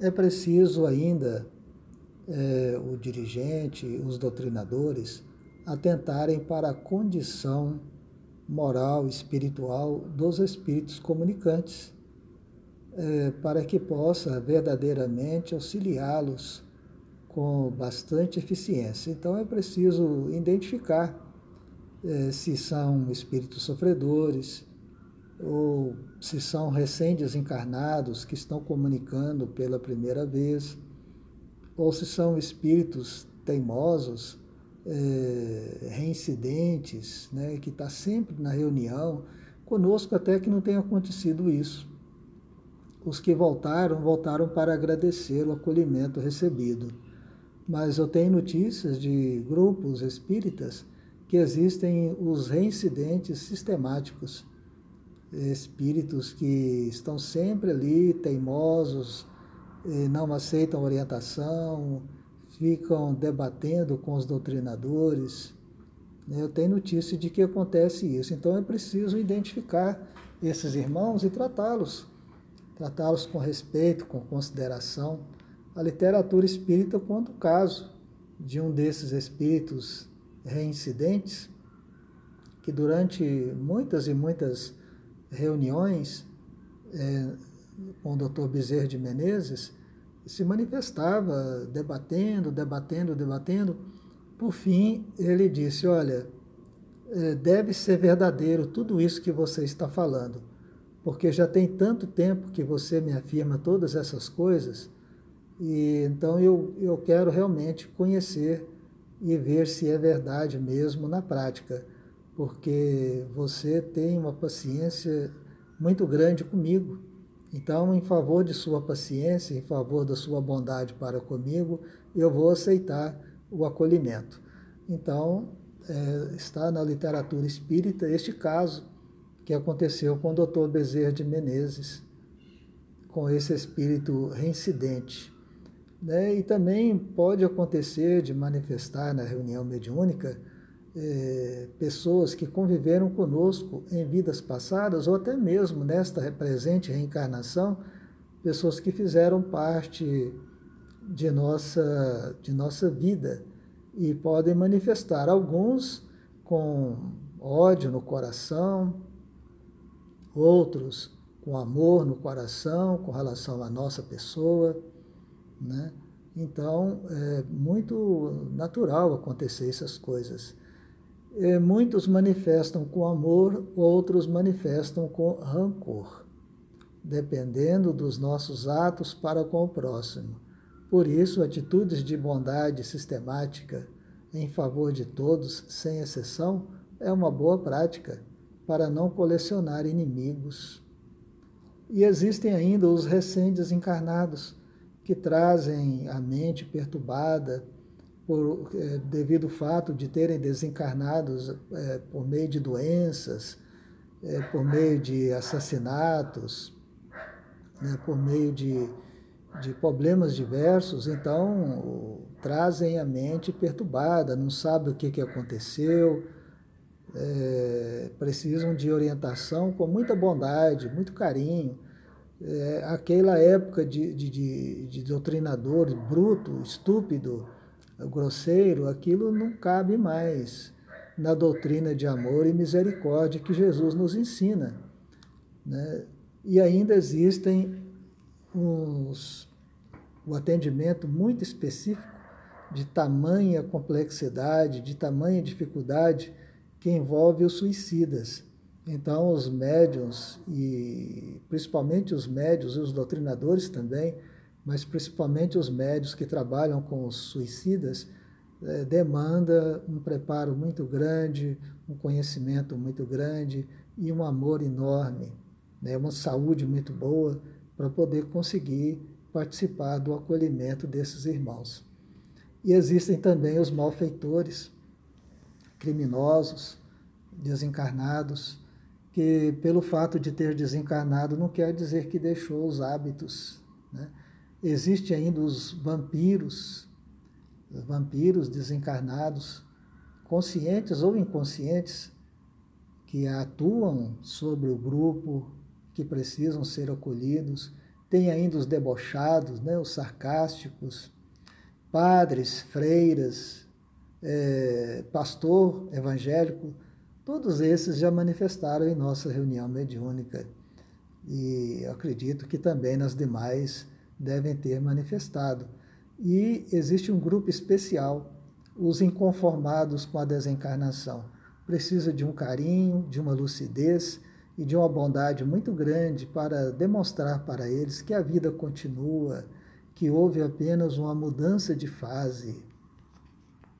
é preciso ainda é, o dirigente, os doutrinadores, atentarem para a condição moral, espiritual dos espíritos comunicantes, é, para que possa verdadeiramente auxiliá-los com bastante eficiência. Então é preciso identificar é, se são espíritos sofredores ou se são recém-desencarnados que estão comunicando pela primeira vez, ou se são espíritos teimosos, é, reincidentes, né, que está sempre na reunião, conosco até que não tenha acontecido isso. Os que voltaram, voltaram para agradecer o acolhimento recebido. Mas eu tenho notícias de grupos espíritas que existem os reincidentes sistemáticos, espíritos que estão sempre ali, teimosos, não aceitam orientação, ficam debatendo com os doutrinadores. Eu tenho notícia de que acontece isso. Então é preciso identificar esses irmãos e tratá-los. Tratá-los com respeito, com consideração. A literatura espírita conta o caso de um desses espíritos reincidentes que durante muitas e muitas reuniões é, com o Dr. Bezerra de Menezes, se manifestava, debatendo, debatendo, debatendo. Por fim, ele disse: Olha, é, deve ser verdadeiro tudo isso que você está falando, porque já tem tanto tempo que você me afirma todas essas coisas, e então eu, eu quero realmente conhecer e ver se é verdade mesmo na prática, porque você tem uma paciência muito grande comigo então, em favor de sua paciência, em favor da sua bondade para comigo, eu vou aceitar o acolhimento. Então, é, está na literatura espírita este caso que aconteceu com o Dr. Bezerra de Menezes, com esse espírito reincidente. Né? E também pode acontecer de manifestar na reunião mediúnica é, pessoas que conviveram conosco em vidas passadas, ou até mesmo nesta presente reencarnação, pessoas que fizeram parte de nossa, de nossa vida e podem manifestar alguns com ódio no coração, outros com amor no coração com relação à nossa pessoa, né? Então, é muito natural acontecer essas coisas. Muitos manifestam com amor, outros manifestam com rancor, dependendo dos nossos atos para com o próximo. Por isso, atitudes de bondade sistemática em favor de todos, sem exceção, é uma boa prática para não colecionar inimigos. E existem ainda os recém-desencarnados, que trazem a mente perturbada, por, é, devido ao fato de terem desencarnados é, por meio de doenças, é, por meio de assassinatos, né, por meio de, de problemas diversos, então o, trazem a mente perturbada, não sabe o que, que aconteceu, é, precisam de orientação com muita bondade, muito carinho. É, aquela época de, de, de, de doutrinador bruto, estúpido, grosseiro, aquilo não cabe mais na doutrina de amor e misericórdia que Jesus nos ensina. Né? E ainda existem uns, o um atendimento muito específico de tamanha complexidade, de tamanha dificuldade que envolve os suicidas. Então, os médiums, e principalmente os médios e os doutrinadores também, mas principalmente os médios que trabalham com os suicidas, é, demanda um preparo muito grande, um conhecimento muito grande e um amor enorme, né, uma saúde muito boa para poder conseguir participar do acolhimento desses irmãos. E existem também os malfeitores, criminosos, desencarnados, que pelo fato de ter desencarnado não quer dizer que deixou os hábitos. Né? Existem ainda os vampiros, vampiros desencarnados, conscientes ou inconscientes, que atuam sobre o grupo, que precisam ser acolhidos, tem ainda os debochados, né, os sarcásticos, padres, freiras, é, pastor evangélico, todos esses já manifestaram em nossa reunião mediúnica. E acredito que também nas demais devem ter manifestado. E existe um grupo especial, os inconformados com a desencarnação. Precisa de um carinho, de uma lucidez e de uma bondade muito grande para demonstrar para eles que a vida continua, que houve apenas uma mudança de fase,